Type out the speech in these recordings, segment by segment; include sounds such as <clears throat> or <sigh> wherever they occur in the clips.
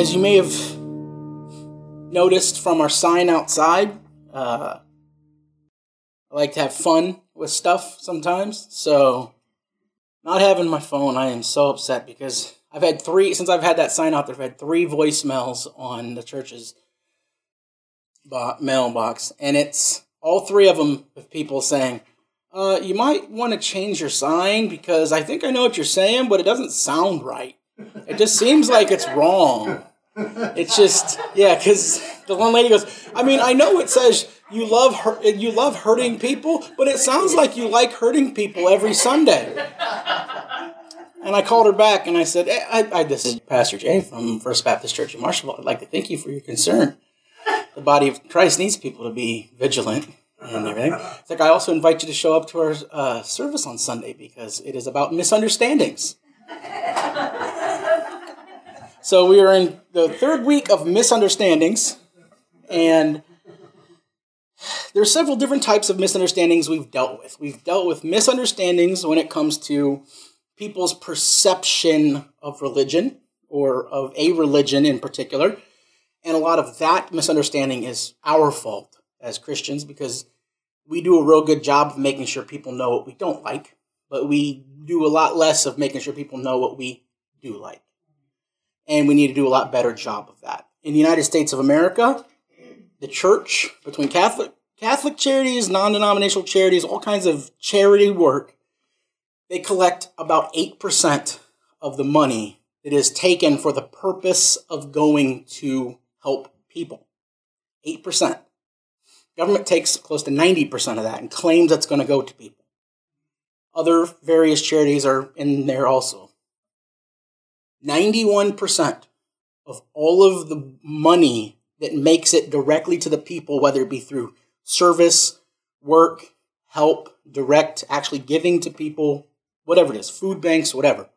as you may have noticed from our sign outside, uh, I like to have fun with stuff sometimes. So, not having my phone, I am so upset because I've had three, since I've had that sign out there, I've had three voicemails on the church's bo- mailbox. And it's all three of them with people saying, uh, you might want to change your sign because I think I know what you're saying, but it doesn't sound right. It just seems like it's wrong. It's just yeah, because the one lady goes, I mean, I know it says you love hurt, you love hurting people, but it sounds like you like hurting people every Sunday. And I called her back and I said, hey, I, I, this is Pastor Jay from First Baptist Church in Marshall. I'd like to thank you for your concern. The body of Christ needs people to be vigilant and everything. It's like I also invite you to show up to our uh, service on Sunday because it is about misunderstandings. So we are in the third week of misunderstandings, and there are several different types of misunderstandings we've dealt with. We've dealt with misunderstandings when it comes to people's perception of religion or of a religion in particular. And a lot of that misunderstanding is our fault as Christians because we do a real good job of making sure people know what we don't like, but we do a lot less of making sure people know what we do like. And we need to do a lot better job of that. In the United States of America, the church, between Catholic Catholic charities, non-denominational charities, all kinds of charity work, they collect about 8% of the money that is taken for the purpose of going to help people. 8%. Government takes close to 90% of that and claims that's going to go to people. Other various charities are in there also. 91% of all of the money that makes it directly to the people, whether it be through service, work, help, direct, actually giving to people, whatever it is, food banks, whatever.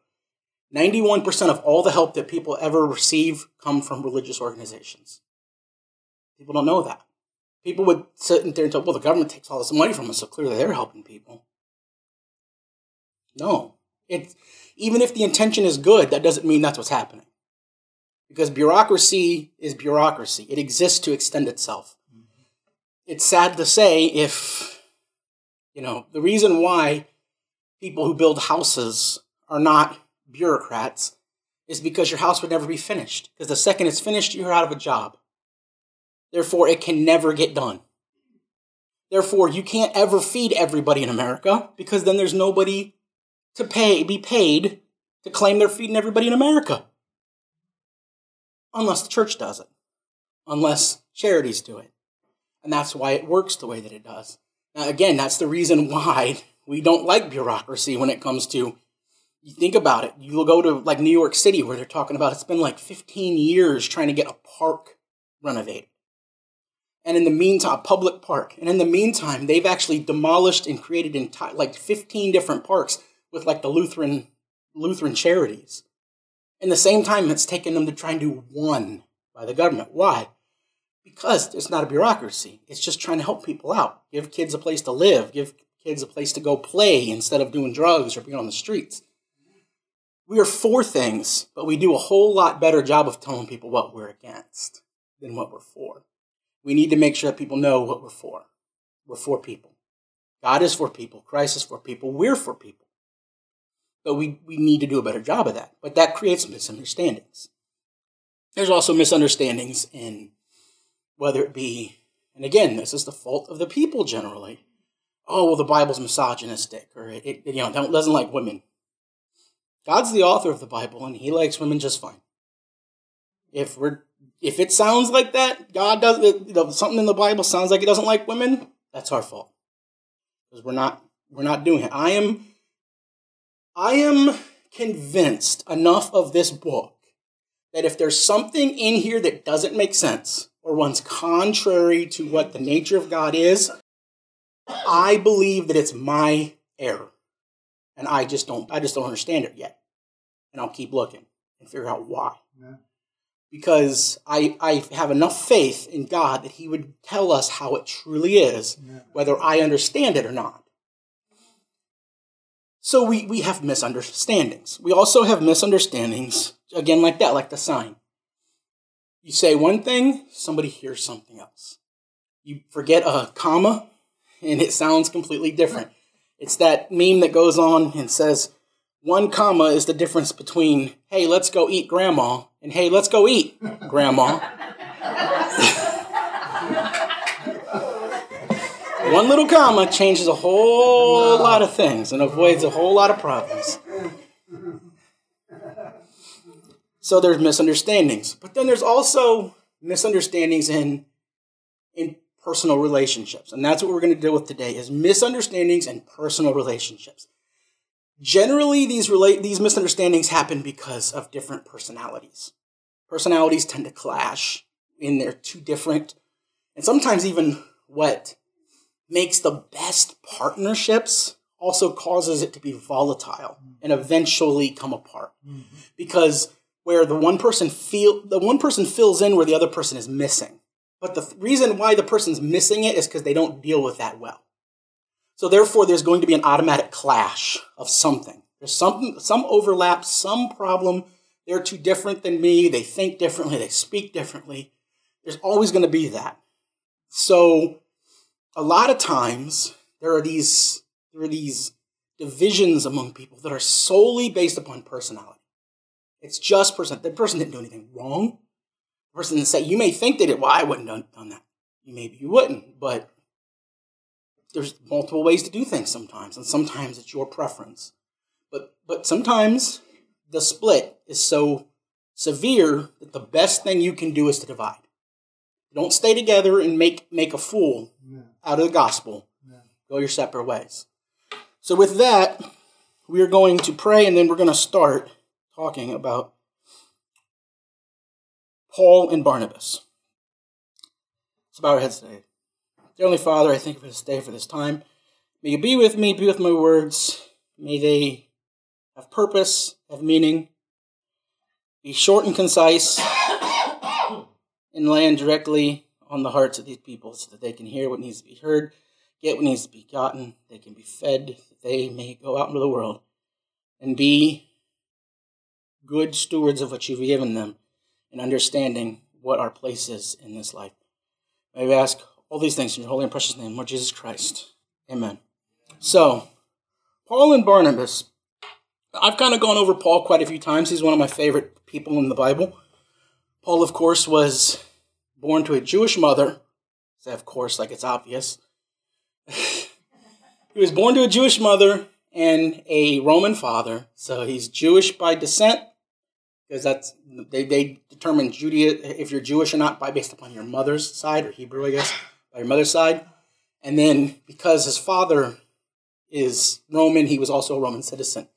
91% of all the help that people ever receive come from religious organizations. People don't know that. People would sit there and tell, well, the government takes all this money from us, so clearly they're helping people. No. It, even if the intention is good, that doesn't mean that's what's happening. Because bureaucracy is bureaucracy, it exists to extend itself. Mm-hmm. It's sad to say if, you know, the reason why people who build houses are not bureaucrats is because your house would never be finished. Because the second it's finished, you're out of a job. Therefore, it can never get done. Therefore, you can't ever feed everybody in America because then there's nobody to pay, be paid to claim they're feeding everybody in America. Unless the church does it. Unless charities do it. And that's why it works the way that it does. Now, again, that's the reason <laughs> why we don't like bureaucracy when it comes to you think about it. You'll go to like New York City where they're talking about it's been like 15 years trying to get a park renovated and in the meantime, a public park. And in the meantime, they've actually demolished and created entire, like 15 different parks with like the Lutheran Lutheran charities. In the same time, it's taken them to try and do one by the government. Why? Because it's not a bureaucracy. It's just trying to help people out, give kids a place to live, give kids a place to go play instead of doing drugs or being on the streets. We are for things, but we do a whole lot better job of telling people what we're against than what we're for we need to make sure that people know what we're for. We're for people. God is for people. Christ is for people. We're for people. But we, we need to do a better job of that. But that creates misunderstandings. There's also misunderstandings in whether it be, and again, this is the fault of the people generally. Oh, well, the Bible's misogynistic, or it, it you know, doesn't like women. God's the author of the Bible, and He likes women just fine. If we're if it sounds like that, God does you know, something in the Bible sounds like He doesn't like women. That's our fault because we're not we're not doing it. I am I am convinced enough of this book that if there's something in here that doesn't make sense or runs contrary to what the nature of God is, I believe that it's my error. And I just don't I just don't understand it yet. And I'll keep looking and figure out why. Yeah because I, I have enough faith in God that He would tell us how it truly is, whether I understand it or not. So we, we have misunderstandings. We also have misunderstandings, again, like that, like the sign. You say one thing, somebody hears something else. You forget a comma, and it sounds completely different. It's that meme that goes on and says, one comma is the difference between, hey, let's go eat grandma, and hey, let's go eat grandma. <laughs> One little comma changes a whole lot of things and avoids a whole lot of problems. So there's misunderstandings. But then there's also misunderstandings in in personal relationships. And that's what we're going to deal with today is misunderstandings and personal relationships. Generally these relate these misunderstandings happen because of different personalities. Personalities tend to clash in their two different and sometimes even what makes the best partnerships also causes it to be volatile and eventually come apart. Mm-hmm. Because where the one person feel the one person fills in where the other person is missing. But the th- reason why the person's missing it is because they don't deal with that well. So therefore, there's going to be an automatic clash of something. There's some some overlap, some problem. They're too different than me. They think differently. They speak differently. There's always going to be that. So a lot of times there are these there are these divisions among people that are solely based upon personality. It's just person. The person didn't do anything wrong. The person didn't say, you may think they did. Well, I wouldn't have done that. Maybe you wouldn't, but there's multiple ways to do things sometimes, and sometimes it's your preference. But but sometimes the split is so severe that the best thing you can do is to divide. Don't stay together and make make a fool yeah. Out of the gospel. Yeah. Go your separate ways. So with that, we are going to pray, and then we're going to start talking about Paul and Barnabas. Let's bow our heads today. Dear Heavenly Father, I thank you for this day, for this time. May you be with me, be with my words. May they have purpose, have meaning, be short and concise, <coughs> and land directly on the hearts of these people so that they can hear what needs to be heard, get what needs to be gotten, they can be fed, they may go out into the world and be good stewards of what you've given them and understanding what our place is in this life. May we ask all these things in your holy and precious name, Lord Jesus Christ. Amen. So, Paul and Barnabas. I've kind of gone over Paul quite a few times. He's one of my favorite people in the Bible. Paul, of course, was born to a Jewish mother. So, of course, like it's obvious. <laughs> he was born to a Jewish mother and a Roman father. So he's Jewish by descent, because that's they, they determine Judaism if you're Jewish or not by based upon your mother's side or Hebrew, I guess, by your mother's side. And then because his father is Roman, he was also a Roman citizen.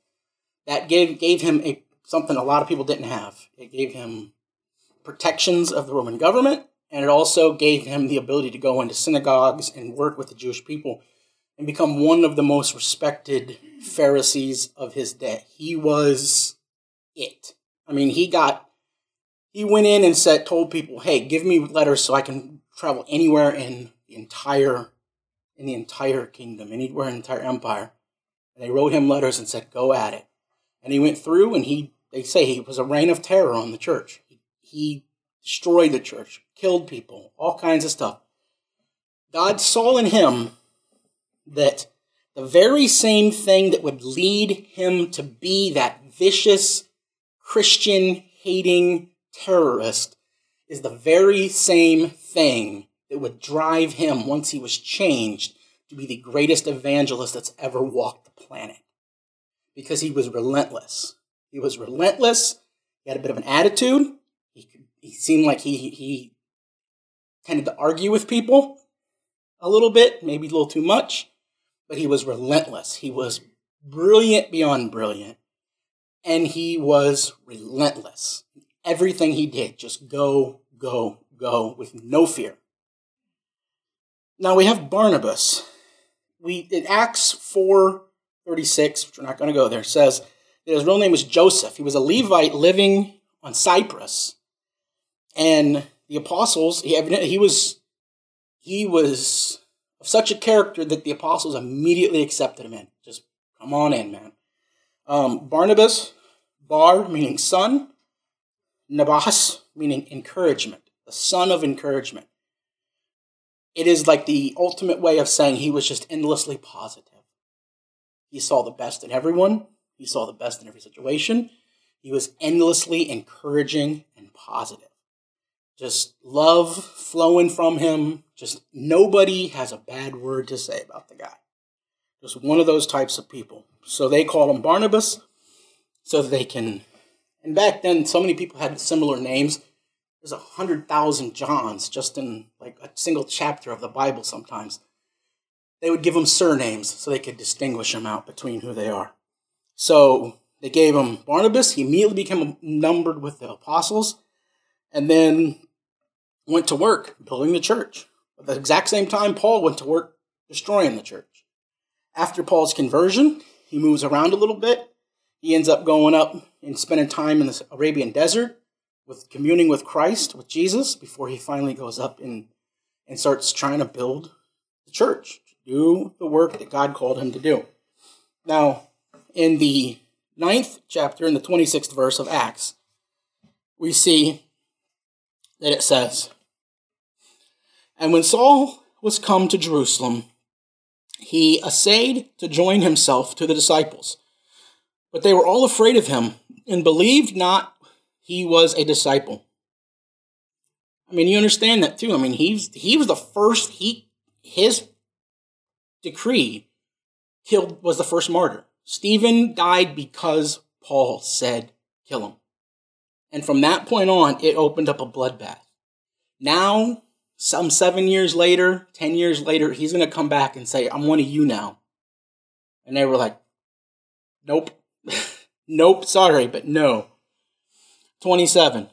That gave gave him a something a lot of people didn't have. It gave him protections of the Roman government, and it also gave him the ability to go into synagogues and work with the Jewish people and become one of the most respected Pharisees of his day. He was it. I mean, he got, he went in and said, told people, hey, give me letters so I can travel anywhere in the entire, in the entire kingdom, anywhere in the entire empire. And they wrote him letters and said, go at it. And he went through and he, they say he was a reign of terror on the church. He, he destroyed the church, killed people, all kinds of stuff. God saw in him that the very same thing that would lead him to be that vicious, Christian hating terrorist is the very same thing that would drive him, once he was changed, to be the greatest evangelist that's ever walked the planet. Because he was relentless. He was relentless. He had a bit of an attitude. He, he seemed like he, he tended to argue with people a little bit, maybe a little too much, but he was relentless. He was brilliant beyond brilliant and he was relentless. Everything he did, just go, go, go with no fear. Now we have Barnabas. We in Acts 4 36, which we're not going to go there, says that his real name was Joseph. He was a Levite living on Cyprus. And the apostles, he, he was he was of such a character that the apostles immediately accepted him in. Just come on in, man. Um, Barnabas Bar, meaning son, Nabas, meaning encouragement, the son of encouragement. It is like the ultimate way of saying he was just endlessly positive. He saw the best in everyone, he saw the best in every situation. He was endlessly encouraging and positive. Just love flowing from him. Just nobody has a bad word to say about the guy. Just one of those types of people. So they call him Barnabas so they can. And back then, so many people had similar names. There's a hundred thousand Johns just in like a single chapter of the Bible sometimes. They would give them surnames so they could distinguish them out between who they are. So they gave him Barnabas. He immediately became numbered with the apostles and then went to work building the church. At the exact same time, Paul went to work destroying the church. After Paul's conversion, he moves around a little bit. He ends up going up and spending time in the Arabian desert with communing with Christ, with Jesus, before he finally goes up and, and starts trying to build the church, to do the work that God called him to do. Now, in the ninth chapter, in the 26th verse of Acts, we see that it says, And when Saul was come to Jerusalem, he essayed to join himself to the disciples. But they were all afraid of him and believed not he was a disciple. I mean, you understand that too. I mean, he's he was the first. He his decree killed was the first martyr. Stephen died because Paul said, "Kill him." And from that point on, it opened up a bloodbath. Now, some seven years later, 10 years later, he's going to come back and say, I'm one of you now. And they were like, Nope. <laughs> nope, sorry, but no. 27.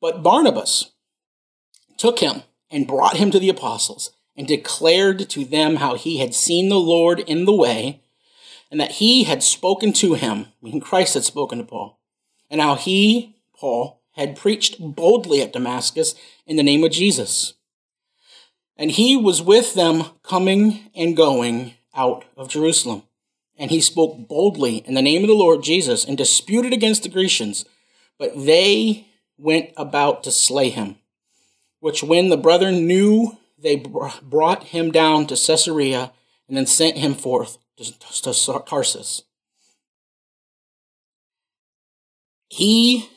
But Barnabas took him and brought him to the apostles and declared to them how he had seen the Lord in the way and that he had spoken to him, meaning Christ had spoken to Paul, and how he, Paul, had preached boldly at Damascus in the name of Jesus. And he was with them coming and going out of Jerusalem. And he spoke boldly in the name of the Lord Jesus and disputed against the Grecians, but they went about to slay him. Which when the brethren knew, they brought him down to Caesarea and then sent him forth to Tarsus. He,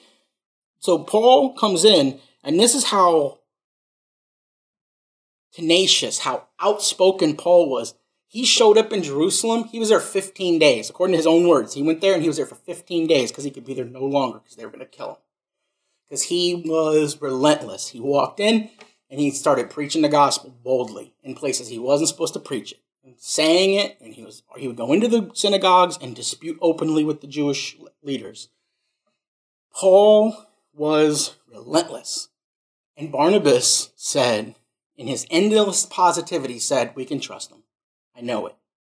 so Paul comes in, and this is how tenacious, how outspoken Paul was. He showed up in Jerusalem. He was there 15 days, according to his own words. He went there and he was there for 15 days because he could be there no longer because they were going to kill him. Because he was relentless. He walked in and he started preaching the gospel boldly in places he wasn't supposed to preach it saying it, and he was he would go into the synagogues and dispute openly with the Jewish leaders. Paul was relentless. And Barnabas said, in his endless positivity, said, We can trust him. I know it.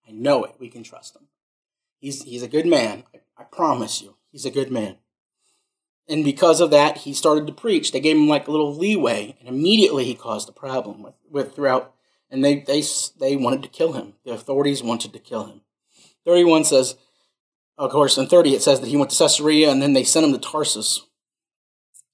I know it. We can trust him. He's, he's a good man. I, I promise you. He's a good man. And because of that, he started to preach. They gave him like a little leeway, and immediately he caused a problem with, with throughout and they, they, they wanted to kill him. The authorities wanted to kill him. 31 says, of course, in 30 it says that he went to Caesarea and then they sent him to Tarsus.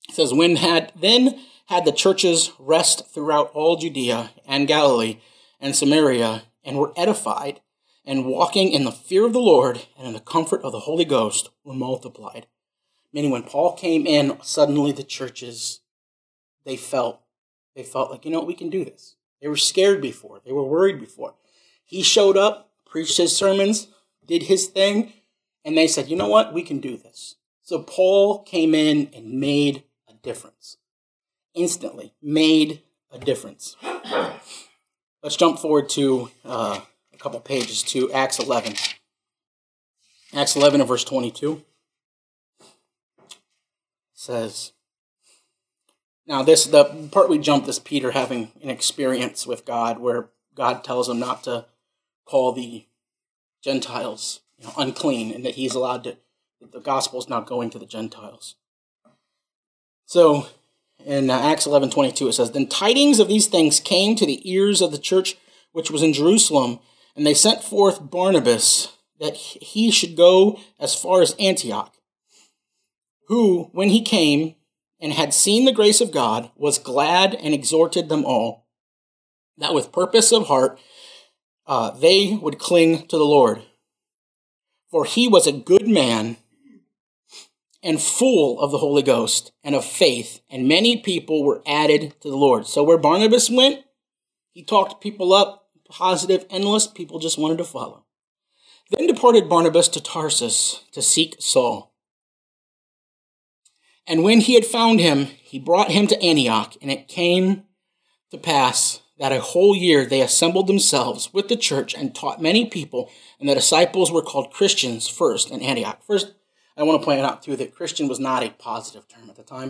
It says, when had then had the churches rest throughout all Judea and Galilee and Samaria and were edified and walking in the fear of the Lord and in the comfort of the Holy Ghost were multiplied. Meaning when Paul came in, suddenly the churches, they felt, they felt like, you know, what, we can do this. They were scared before, they were worried before. He showed up, preached his sermons, did his thing, and they said, you know what, we can do this. So Paul came in and made difference. Instantly made a difference. Let's jump forward to uh, a couple pages to Acts 11. Acts 11 and verse 22 says, now, this the part we jumped is Peter having an experience with God, where God tells him not to call the Gentiles you know, unclean, and that he's allowed to. The gospel is now going to the Gentiles. So, in uh, Acts eleven twenty two, it says, "Then tidings of these things came to the ears of the church which was in Jerusalem, and they sent forth Barnabas that he should go as far as Antioch. Who, when he came, and had seen the grace of God, was glad and exhorted them all that with purpose of heart uh, they would cling to the Lord. For he was a good man and full of the Holy Ghost and of faith, and many people were added to the Lord. So where Barnabas went, he talked people up, positive, endless. People just wanted to follow. Then departed Barnabas to Tarsus to seek Saul. And when he had found him, he brought him to Antioch, and it came to pass that a whole year they assembled themselves with the church and taught many people, and the disciples were called Christians first in Antioch. First, I want to point out too that Christian was not a positive term at the time.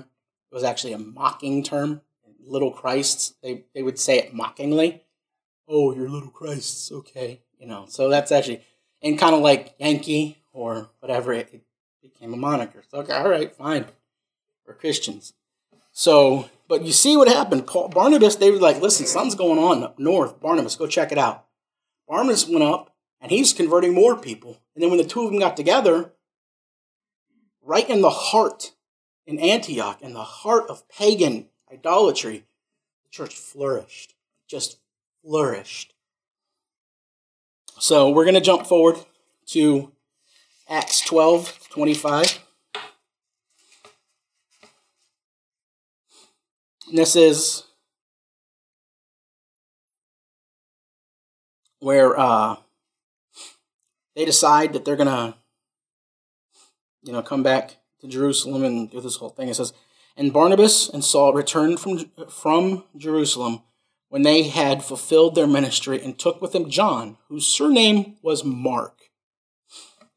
It was actually a mocking term. Little Christs, they, they would say it mockingly. Oh, you're little Christs, okay. You know, so that's actually, and kind of like Yankee or whatever, it, it became a moniker. So, okay, all right, fine. We're Christians. So, but you see what happened. Paul, Barnabas, they were like, listen, something's going on up north. Barnabas, go check it out. Barnabas went up and he's converting more people. And then when the two of them got together, right in the heart in Antioch, in the heart of pagan idolatry, the church flourished, just flourished. So we're going to jump forward to Acts 12 25. And this is where uh, they decide that they're going to you know, come back to Jerusalem and do this whole thing. It says, and Barnabas and Saul returned from, from Jerusalem when they had fulfilled their ministry and took with them John, whose surname was Mark.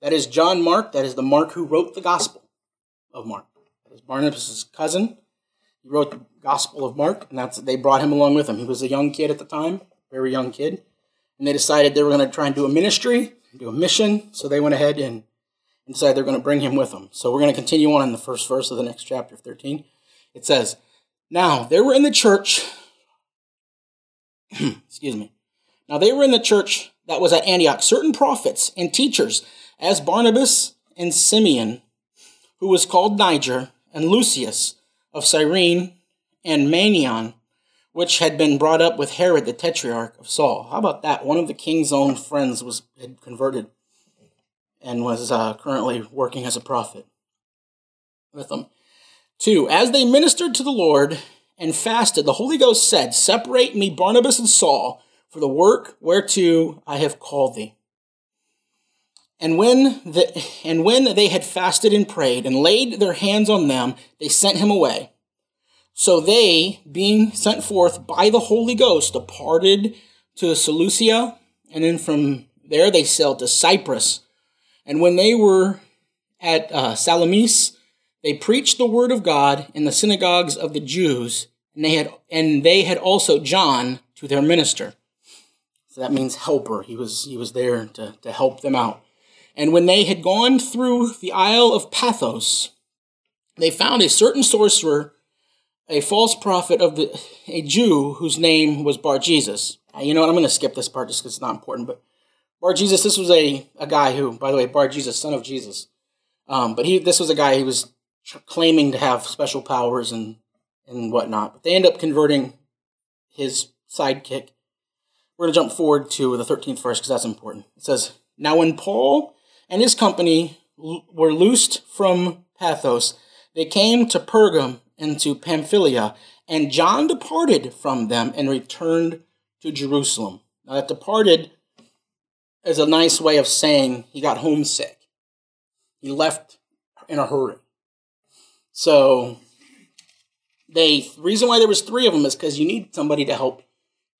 That is John Mark. That is the Mark who wrote the Gospel of Mark. That is Barnabas' cousin. He wrote the Gospel of Mark, and that's they brought him along with them. He was a young kid at the time, very young kid, and they decided they were going to try and do a ministry, do a mission. So they went ahead and and decided they're going to bring him with them. So we're going to continue on in the first verse of the next chapter, 13. It says, Now they were in the church, <clears throat> excuse me, now they were in the church that was at Antioch certain prophets and teachers, as Barnabas and Simeon, who was called Niger, and Lucius of Cyrene, and Manaen, which had been brought up with Herod the tetrarch of Saul. How about that? One of the king's own friends was had converted and was uh, currently working as a prophet with them. Two, as they ministered to the Lord and fasted, the Holy Ghost said, Separate me, Barnabas and Saul, for the work whereto I have called thee. And when, the, and when they had fasted and prayed and laid their hands on them, they sent him away. So they, being sent forth by the Holy Ghost, departed to Seleucia, and then from there they sailed to Cyprus and when they were at uh, Salamis, they preached the word of God in the synagogues of the Jews, and they had and they had also John to their minister. So that means helper. He was he was there to, to help them out. And when they had gone through the Isle of Paphos, they found a certain sorcerer, a false prophet of the a Jew whose name was Bar Jesus. You know what? I'm going to skip this part just because it's not important, but Bar Jesus, this was a, a guy who, by the way, Bar Jesus, son of Jesus. Um, but he, this was a guy who was claiming to have special powers and, and whatnot. But they end up converting his sidekick. We're going to jump forward to the 13th verse because that's important. It says, Now when Paul and his company were loosed from Paphos, they came to Pergam and to Pamphylia, and John departed from them and returned to Jerusalem. Now that departed is a nice way of saying he got homesick. He left in a hurry. So they reason why there was three of them is because you need somebody to help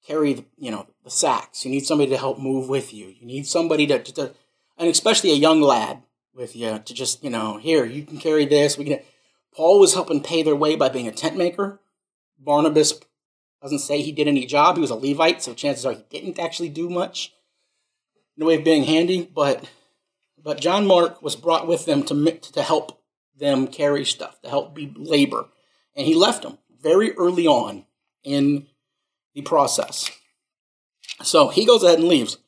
carry the, you know the sacks. You need somebody to help move with you. You need somebody to, to, to and especially a young lad with you to just you know here you can carry this. We can. Paul was helping pay their way by being a tent maker. Barnabas doesn't say he did any job. He was a Levite, so chances are he didn't actually do much in way of being handy, but but John Mark was brought with them to to help them carry stuff, to help be labor, and he left them very early on in the process. So he goes ahead and leaves.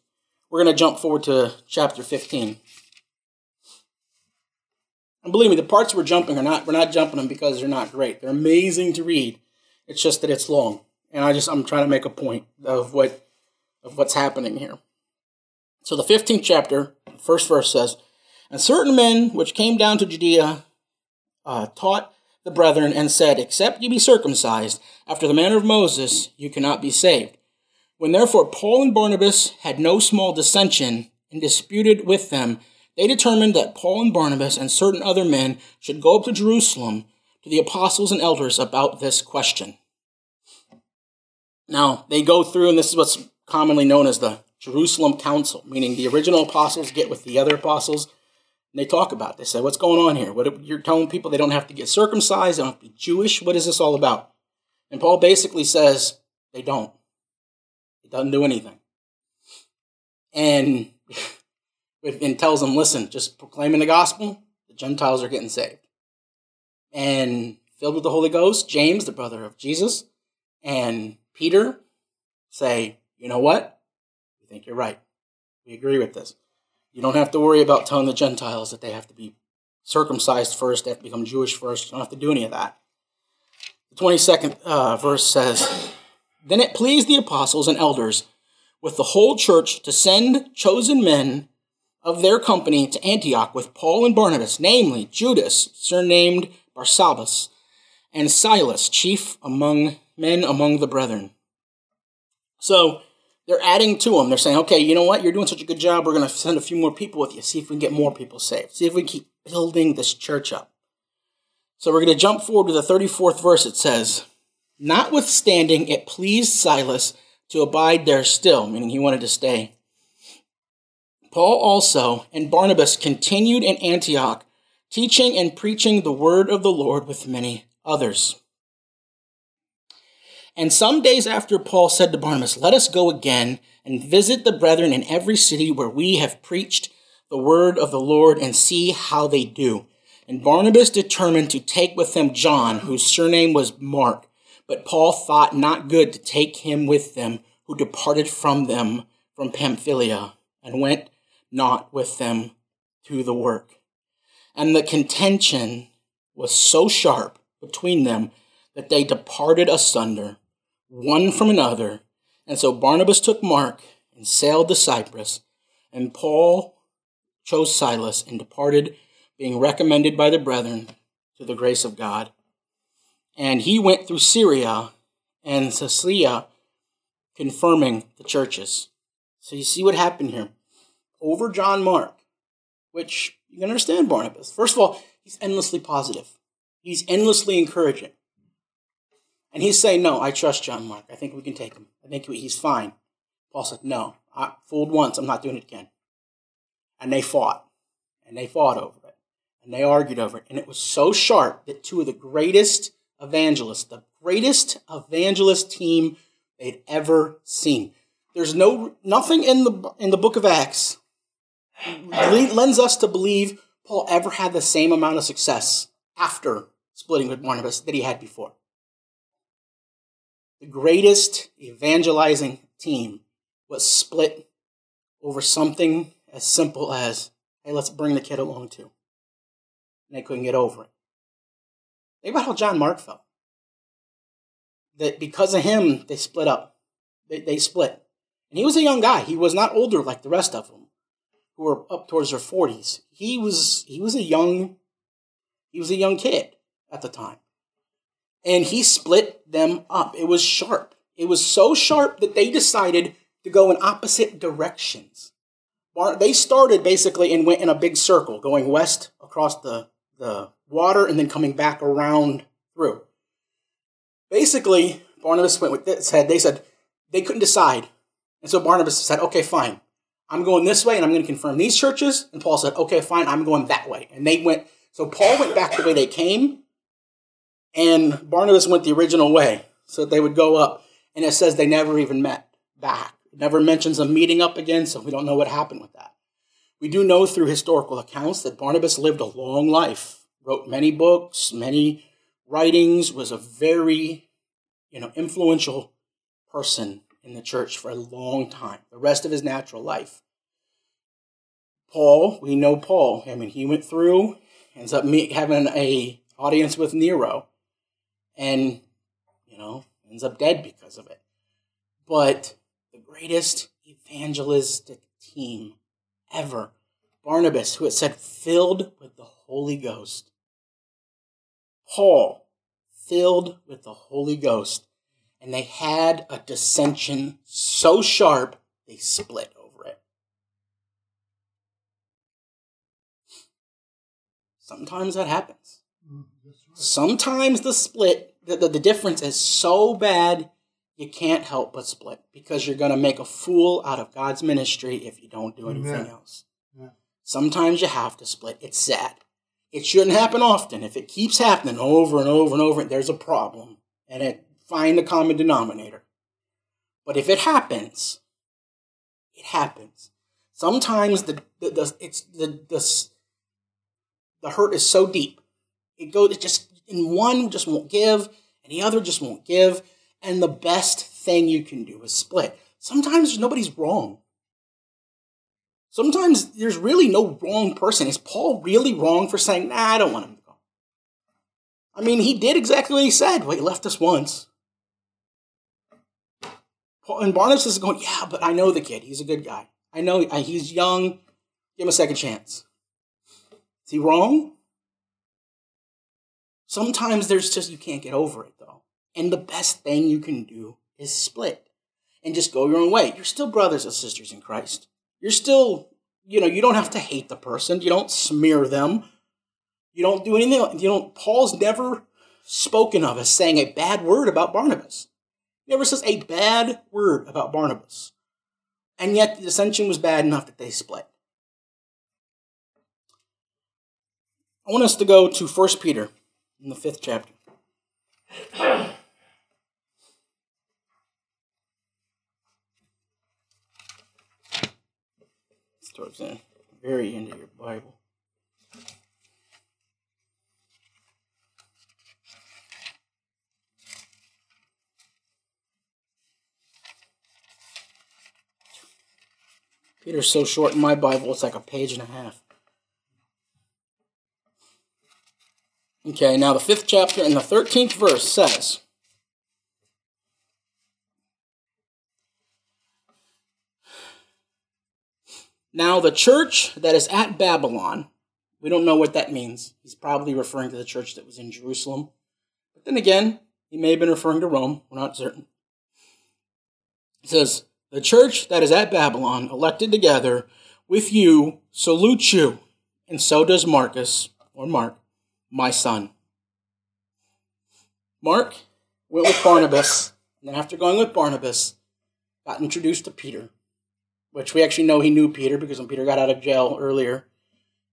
We're going to jump forward to chapter 15. And believe me, the parts we're jumping are not we're not jumping them because they're not great. They're amazing to read. It's just that it's long. And I just I'm trying to make a point of what of what's happening here. So the 15th chapter, first verse says, And certain men which came down to Judea uh, taught the brethren and said, Except ye be circumcised after the manner of Moses, you cannot be saved. When therefore Paul and Barnabas had no small dissension and disputed with them, they determined that Paul and Barnabas and certain other men should go up to Jerusalem to the apostles and elders about this question. Now, they go through, and this is what's commonly known as the Jerusalem Council, meaning the original apostles get with the other apostles and they talk about this. They say, What's going on here? What you're telling people they don't have to get circumcised, they don't have to be Jewish. What is this all about? And Paul basically says they don't. It doesn't do anything. And, <laughs> and tells them, listen, just proclaiming the gospel, the Gentiles are getting saved. And filled with the Holy Ghost, James, the brother of Jesus, and Peter say, you know what? Think you're right. We agree with this. You don't have to worry about telling the Gentiles that they have to be circumcised first, they have to become Jewish first. You don't have to do any of that. The 22nd uh, verse says Then it pleased the apostles and elders with the whole church to send chosen men of their company to Antioch with Paul and Barnabas, namely Judas, surnamed Barsabbas, and Silas, chief among men among the brethren. So they're adding to them. They're saying, okay, you know what? You're doing such a good job. We're going to send a few more people with you. See if we can get more people saved. See if we can keep building this church up. So we're going to jump forward to the 34th verse. It says, Notwithstanding, it pleased Silas to abide there still, meaning he wanted to stay. Paul also and Barnabas continued in Antioch, teaching and preaching the word of the Lord with many others. And some days after Paul said to Barnabas, Let us go again and visit the brethren in every city where we have preached the word of the Lord and see how they do. And Barnabas determined to take with them John, whose surname was Mark. But Paul thought not good to take him with them, who departed from them from Pamphylia, and went not with them to the work. And the contention was so sharp between them that they departed asunder one from another. And so Barnabas took Mark and sailed to Cyprus, and Paul chose Silas and departed, being recommended by the brethren to the grace of God. And he went through Syria and Cilicia, confirming the churches. So you see what happened here. Over John Mark, which you can understand Barnabas. First of all, he's endlessly positive. He's endlessly encouraging. And he's saying, No, I trust John Mark. I think we can take him. I think he's fine. Paul said, No, I fooled once. I'm not doing it again. And they fought. And they fought over it. And they argued over it. And it was so sharp that two of the greatest evangelists, the greatest evangelist team they'd ever seen. There's no nothing in the in the book of Acts lends us to believe Paul ever had the same amount of success after splitting with Barnabas that he had before the greatest evangelizing team was split over something as simple as, hey, let's bring the kid along too. And they couldn't get over it. Think about how John Mark felt. That because of him, they split up. They, they split. And he was a young guy. He was not older like the rest of them, who were up towards their 40s. He was he was a young he was a young kid at the time and he split them up. It was sharp. It was so sharp that they decided to go in opposite directions. They started basically and went in a big circle, going west across the, the water and then coming back around through. Basically, Barnabas went with this head. They said they couldn't decide. And so Barnabas said, okay, fine. I'm going this way and I'm going to confirm these churches. And Paul said, okay, fine, I'm going that way. And they went, so Paul went back the way they came and Barnabas went the original way. So they would go up. And it says they never even met back. It never mentions them meeting up again, so we don't know what happened with that. We do know through historical accounts that Barnabas lived a long life, wrote many books, many writings, was a very, you know, influential person in the church for a long time, the rest of his natural life. Paul, we know Paul. I mean, he went through ends up having a audience with Nero, and you know ends up dead because of it. But the greatest evangelistic team ever, Barnabas, who it said filled with the Holy Ghost. Paul, filled with the Holy Ghost. And they had a dissension so sharp they split over it. Sometimes that happens. Sometimes the split, the, the, the difference is so bad you can't help but split because you're going to make a fool out of God's ministry if you don't do anything else. Yeah. Sometimes you have to split. It's sad. It shouldn't happen often. If it keeps happening over and over and over, there's a problem. And it find the common denominator. But if it happens, it happens. Sometimes the, the, the it's the, the the hurt is so deep. It goes it just in one just won't give, and the other just won't give. And the best thing you can do is split. Sometimes nobody's wrong. Sometimes there's really no wrong person. Is Paul really wrong for saying, nah, I don't want him to go? I mean, he did exactly what he said. Well, he left us once. Paul, and Barnabas is going, yeah, but I know the kid. He's a good guy. I know uh, he's young. Give him a second chance. Is he wrong? Sometimes there's just, you can't get over it, though. And the best thing you can do is split and just go your own way. You're still brothers and sisters in Christ. You're still, you know, you don't have to hate the person. You don't smear them. You don't do anything. You know, Paul's never spoken of as saying a bad word about Barnabas. He never says a bad word about Barnabas. And yet the dissension was bad enough that they split. I want us to go to 1 Peter in the fifth chapter. towards the very end of your Bible. Peter's so short in my Bible, it's like a page and a half. Okay, now the fifth chapter and the 13th verse says, Now, the church that is at Babylon, we don't know what that means. He's probably referring to the church that was in Jerusalem. But then again, he may have been referring to Rome. We're not certain. It says, The church that is at Babylon, elected together with you, salutes you, and so does Marcus, or Mark, my son. Mark went with Barnabas, and then after going with Barnabas, got introduced to Peter which we actually know he knew Peter because when Peter got out of jail earlier,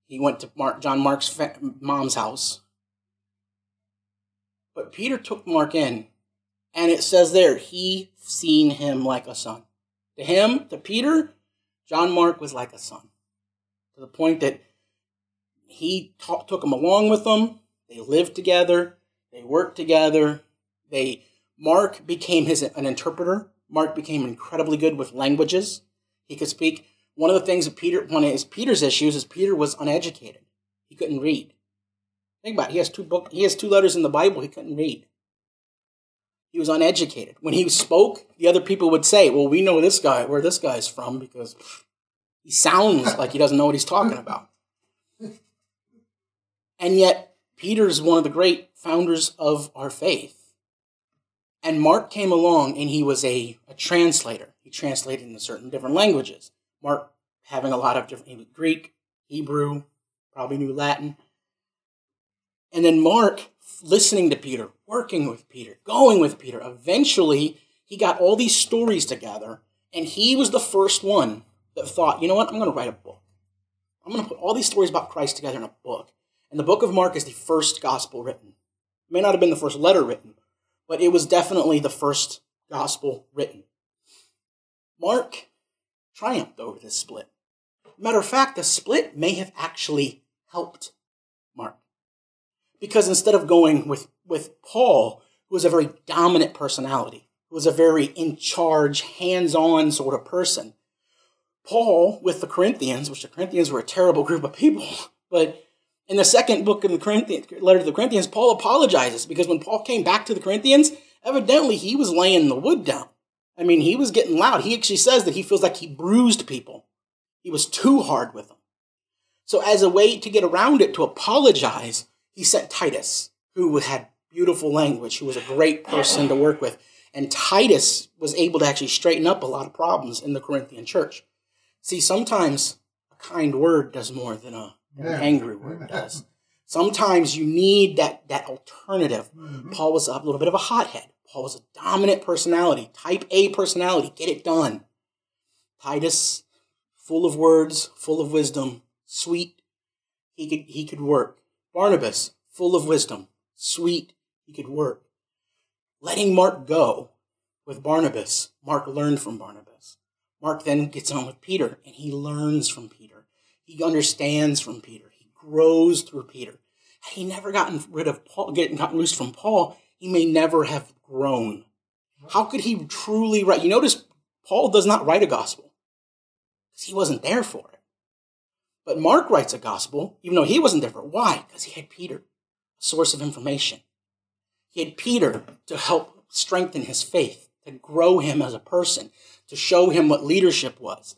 he went to Mark, John Mark's fa- mom's house. But Peter took Mark in, and it says there, he seen him like a son. To him, to Peter, John Mark was like a son. To the point that he took him along with them. They lived together. They worked together. They Mark became his an interpreter. Mark became incredibly good with languages. He could speak. One of the things that Peter, one of his Peter's issues is Peter was uneducated. He couldn't read. Think about it. He has two book. He has two letters in the Bible. He couldn't read. He was uneducated. When he spoke, the other people would say, "Well, we know this guy, where this guy's from, because he sounds like he doesn't know what he's talking about." And yet, Peter is one of the great founders of our faith. And Mark came along, and he was a, a translator He translated into certain different languages. Mark having a lot of different Greek, Hebrew, probably knew Latin. And then Mark listening to Peter, working with Peter, going with Peter. Eventually, he got all these stories together, and he was the first one that thought, you know what, I'm going to write a book. I'm going to put all these stories about Christ together in a book. And the book of Mark is the first gospel written. It may not have been the first letter written, but it was definitely the first gospel written. Mark triumphed over this split. Matter of fact, the split may have actually helped Mark. Because instead of going with, with Paul, who was a very dominant personality, who was a very in charge, hands on sort of person, Paul with the Corinthians, which the Corinthians were a terrible group of people, <laughs> but In the second book of the Corinthians, letter to the Corinthians, Paul apologizes because when Paul came back to the Corinthians, evidently he was laying the wood down. I mean, he was getting loud. He actually says that he feels like he bruised people. He was too hard with them. So, as a way to get around it, to apologize, he sent Titus, who had beautiful language, who was a great person to work with. And Titus was able to actually straighten up a lot of problems in the Corinthian church. See, sometimes a kind word does more than a an yeah. angry word does. Sometimes you need that, that alternative. Mm-hmm. Paul was a little bit of a hothead. Paul was a dominant personality, type A personality, get it done. Titus, full of words, full of wisdom, sweet, he could, he could work. Barnabas, full of wisdom, sweet, he could work. Letting Mark go with Barnabas, Mark learned from Barnabas. Mark then gets on with Peter and he learns from Peter. He understands from Peter. He grows through Peter. Had he never gotten rid of Paul, getting gotten loose from Paul, he may never have grown. How could he truly write? You notice Paul does not write a gospel because he wasn't there for it. But Mark writes a gospel, even though he wasn't there for it. Why? Because he had Peter, a source of information. He had Peter to help strengthen his faith, to grow him as a person, to show him what leadership was.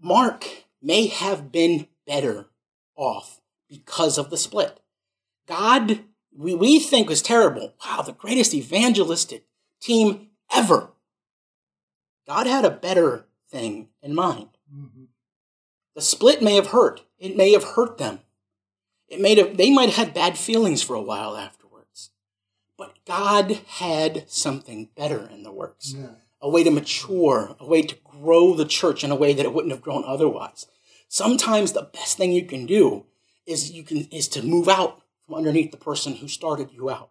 Mark may have been better off because of the split. God, we, we think was terrible. Wow, the greatest evangelistic team ever. God had a better thing in mind. Mm-hmm. The split may have hurt. It may have hurt them. It may have, they might have had bad feelings for a while afterwards. But God had something better in the works. Yeah. A way to mature, a way to grow the church in a way that it wouldn't have grown otherwise. Sometimes the best thing you can do is you can is to move out from underneath the person who started you out.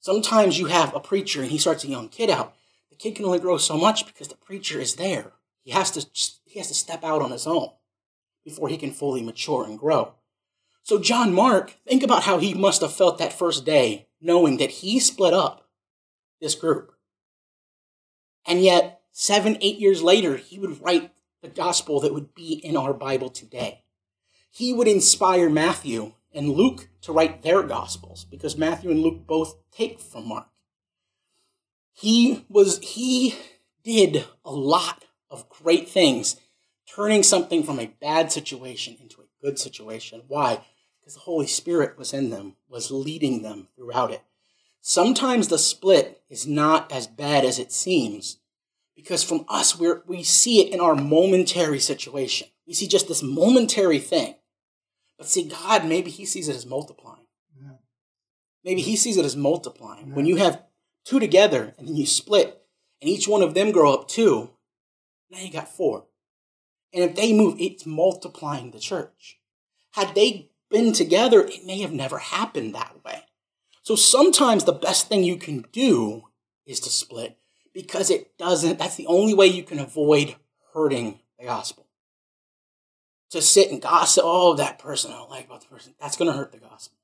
Sometimes you have a preacher and he starts a young kid out. The kid can only grow so much because the preacher is there. He has to he has to step out on his own before he can fully mature and grow. So John Mark, think about how he must have felt that first day knowing that he split up this group. And yet, seven, eight years later, he would write the gospel that would be in our Bible today. He would inspire Matthew and Luke to write their gospels because Matthew and Luke both take from Mark. He was he did a lot of great things, turning something from a bad situation into a good situation. Why? Because the Holy Spirit was in them, was leading them throughout it. Sometimes the split is not as bad as it seems because from us, we we see it in our momentary situation. We see just this momentary thing. But see, God, maybe He sees it as multiplying. Yeah. Maybe He sees it as multiplying. Yeah. When you have two together and then you split, and each one of them grow up two, now you got four. And if they move, it's multiplying the church. Had they been together, it may have never happened that way. So sometimes the best thing you can do is to split because it doesn't, that's the only way you can avoid hurting the gospel. To sit and gossip, oh, that person I don't like about the person, that's going to hurt the gospel.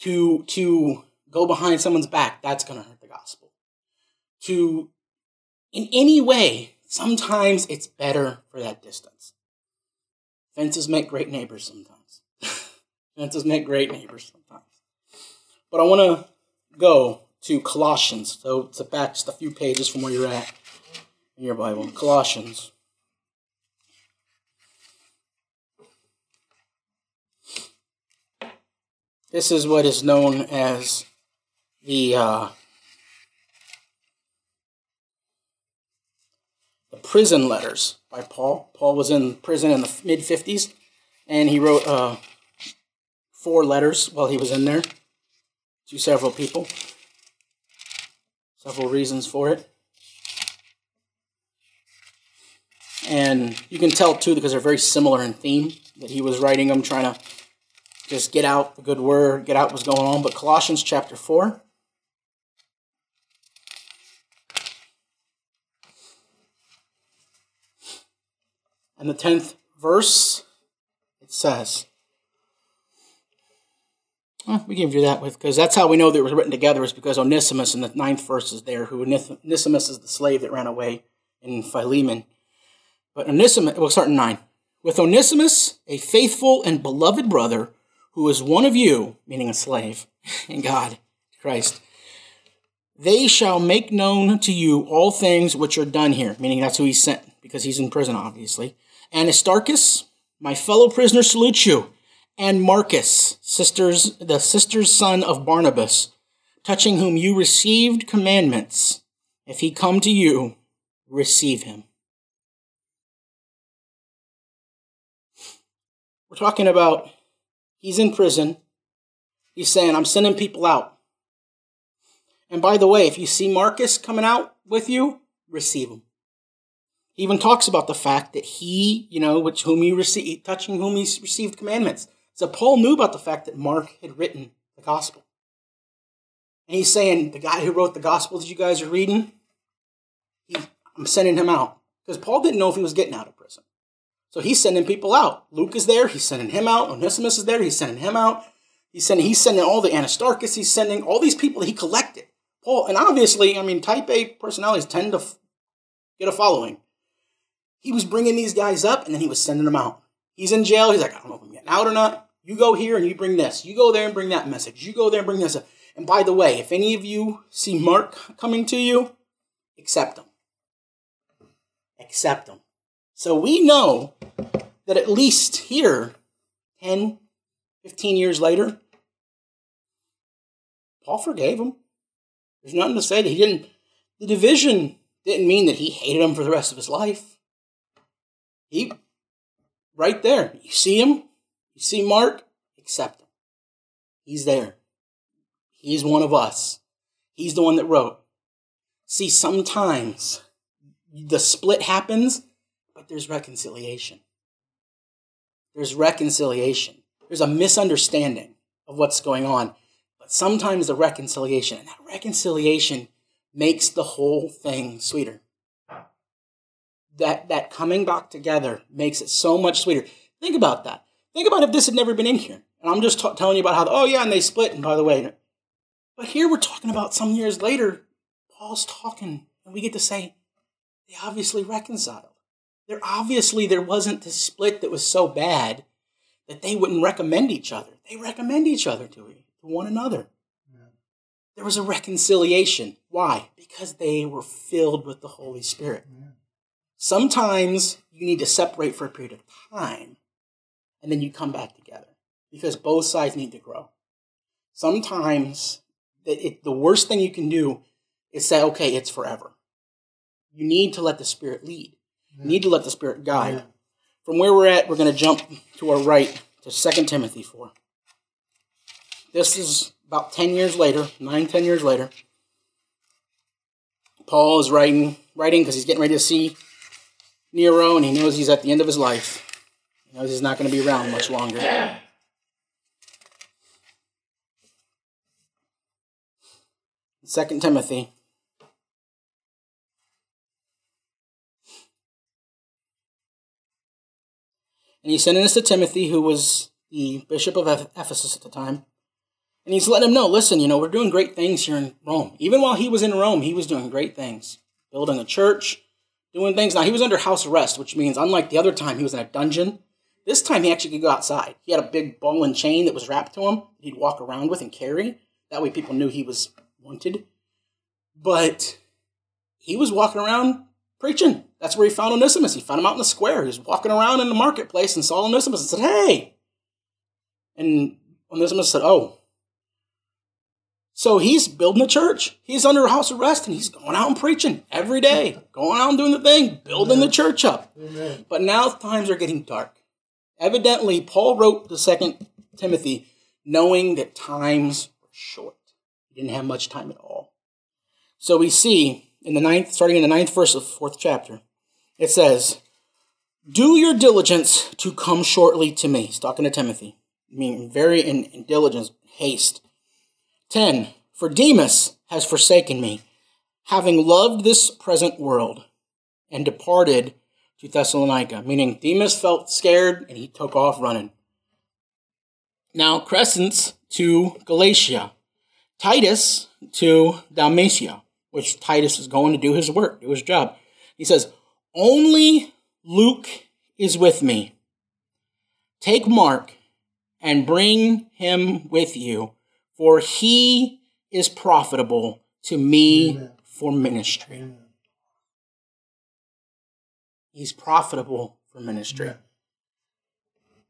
To, to go behind someone's back, that's going to hurt the gospel. To, in any way, sometimes it's better for that distance. Fences make great neighbors sometimes. <laughs> Fences make great neighbors sometimes. But I want to go to Colossians. So it's back just a few pages from where you're at in your Bible. Colossians. This is what is known as the uh, the prison letters by Paul. Paul was in prison in the mid 50s, and he wrote uh, four letters while he was in there to several people. Several reasons for it. And you can tell too because they're very similar in theme that he was writing them trying to just get out the good word, get out what's going on. But Colossians chapter 4. And the 10th verse, it says, we can do that with because that's how we know that it was written together is because Onesimus in the ninth verse is there, who Onesimus is the slave that ran away in Philemon. But Onesimus, we'll start in nine. with Onesimus, a faithful and beloved brother, who is one of you, meaning a slave <laughs> in God, Christ. They shall make known to you all things which are done here, meaning that's who he sent, because he's in prison, obviously. And Aristarchus, my fellow prisoner, salutes you, and Marcus, sisters, the sister's son of Barnabas, touching whom you received commandments. If he come to you, receive him. We're talking about he's in prison. He's saying, I'm sending people out. And by the way, if you see Marcus coming out with you, receive him. He even talks about the fact that he, you know, which whom you receive, touching whom he received commandments. So Paul knew about the fact that Mark had written the gospel. And he's saying, the guy who wrote the gospel that you guys are reading, he, I'm sending him out. Because Paul didn't know if he was getting out of prison. So he's sending people out. Luke is there, he's sending him out. Onesimus is there, he's sending him out. He's sending, he's sending all the Aristarchus, he's sending all these people that he collected. Paul, and obviously, I mean, type A personalities tend to f- get a following. He was bringing these guys up and then he was sending them out. He's in jail, he's like, I don't know if I'm getting out or not. You go here and you bring this. You go there and bring that message. You go there and bring this. And by the way, if any of you see Mark coming to you, accept him. Accept him. So we know that at least here, 10, 15 years later, Paul forgave him. There's nothing to say that he didn't. The division didn't mean that he hated him for the rest of his life. He, right there, you see him, you see Mark, accept him. He's there. He's one of us. He's the one that wrote. See, sometimes the split happens, but there's reconciliation. There's reconciliation. There's a misunderstanding of what's going on. But sometimes the reconciliation, and that reconciliation makes the whole thing sweeter. That, that coming back together makes it so much sweeter. Think about that. Think about if this had never been in here. And I'm just t- telling you about how, oh yeah, and they split. And by the way, but here we're talking about some years later, Paul's talking, and we get to say, they obviously reconciled. There obviously there wasn't this split that was so bad that they wouldn't recommend each other. They recommend each other to, to one another. Yeah. There was a reconciliation. Why? Because they were filled with the Holy Spirit. Yeah. Sometimes you need to separate for a period of time and then you come back together because both sides need to grow. Sometimes it, it, the worst thing you can do is say, okay, it's forever. You need to let the Spirit lead. You need to let the Spirit guide. Yeah. From where we're at, we're going to jump to our right to 2 Timothy 4. This is about 10 years later, 9, 10 years later. Paul is writing writing because he's getting ready to see Nero and he knows he's at the end of his life. Knows he's not going to be around much longer. Second Timothy. And he's sending this to Timothy, who was the bishop of Ephesus at the time. And he's letting him know, listen, you know, we're doing great things here in Rome. Even while he was in Rome, he was doing great things. Building a church, doing things. Now, he was under house arrest, which means, unlike the other time he was in a dungeon, this time he actually could go outside. He had a big ball and chain that was wrapped to him he'd walk around with and carry. That way people knew he was wanted. But he was walking around preaching. That's where he found Onesimus. He found him out in the square. He was walking around in the marketplace and saw Onesimus and said, Hey! And Onesimus said, Oh. So he's building a church. He's under house arrest and he's going out and preaching every day, going out and doing the thing, building Amen. the church up. Amen. But now times are getting dark. Evidently, Paul wrote the second Timothy knowing that times were short. He didn't have much time at all. So we see in the ninth, starting in the ninth verse of the fourth chapter, it says, Do your diligence to come shortly to me. He's talking to Timothy. I mean, very in, in diligence, haste. 10. For Demas has forsaken me, having loved this present world, and departed to Thessalonica. Meaning, Demas felt scared and he took off running. Now, Crescens to Galatia, Titus to Dalmatia which Titus is going to do his work, do his job. He says, Only Luke is with me. Take Mark and bring him with you, for he is profitable to me Amen. for ministry. Amen. He's profitable for ministry. Yeah.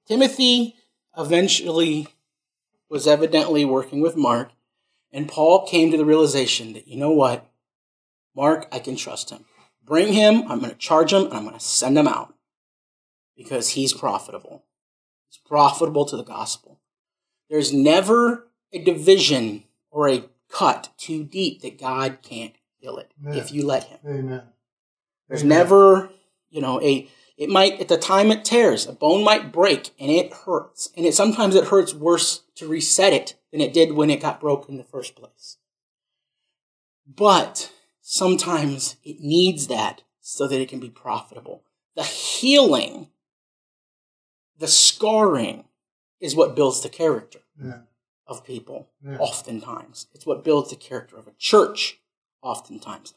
Timothy eventually was evidently working with Mark, and Paul came to the realization that, you know what? Mark, I can trust him. Bring him, I'm going to charge him, and I'm going to send him out because he's profitable. He's profitable to the gospel. There's never a division or a cut too deep that God can't heal it Yeah. if you let him. Amen. There's Amen. never, you know, a it might at the time it tears, a bone might break and it hurts. And it sometimes it hurts worse to reset it than it did when it got broken in the first place. But sometimes it needs that so that it can be profitable. The healing, the scarring is what builds the character Yeah. of people Yeah. oftentimes. It's what builds the character of a church oftentimes.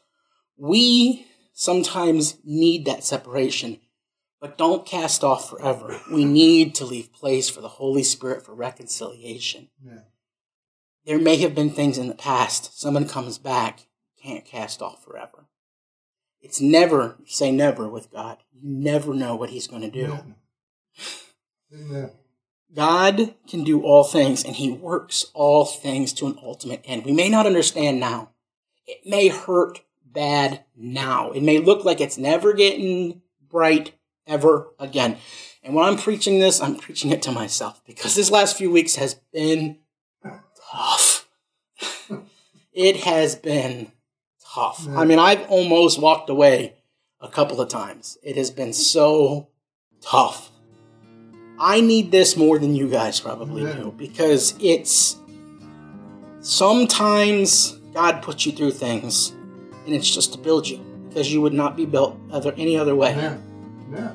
We sometimes need that separation, but don't cast off forever. We need to leave place for the Holy Spirit for reconciliation. Yeah. There may have been things in the past. Someone comes back, can't cast off forever. It's never, say never with God. You never know what He's going to do. God can do all things and he works all things to an ultimate end. We may not understand now. It may hurt bad now. It may look like it's never getting bright ever again. And when I'm preaching this, I'm preaching it to myself because this last few weeks has been tough. <laughs> it has been tough. I mean, I've almost walked away a couple of times. It has been so tough. I need this more than you guys probably Yeah. do because it's sometimes God puts you through things and it's just to build you because you would not be built other any other way. Yeah. Yeah.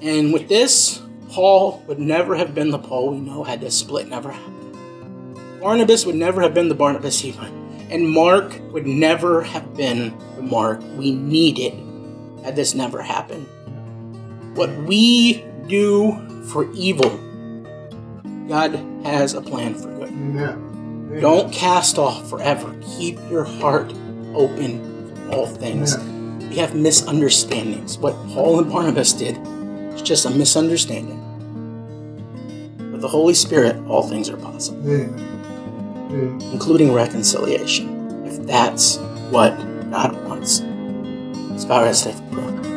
And with this, Paul would never have been the Paul we know had this split never happened. Barnabas would never have been the Barnabas he was. And Mark would never have been the Mark we needed had this never happened. What we do for evil, God has a plan for good. Amen. Amen. Don't cast off forever. Keep your heart open all things. We have misunderstandings. What Paul and Barnabas did was just a misunderstanding. With the Holy Spirit, all things are possible, Amen. Amen. including reconciliation, if that's what God wants. As far as I pray.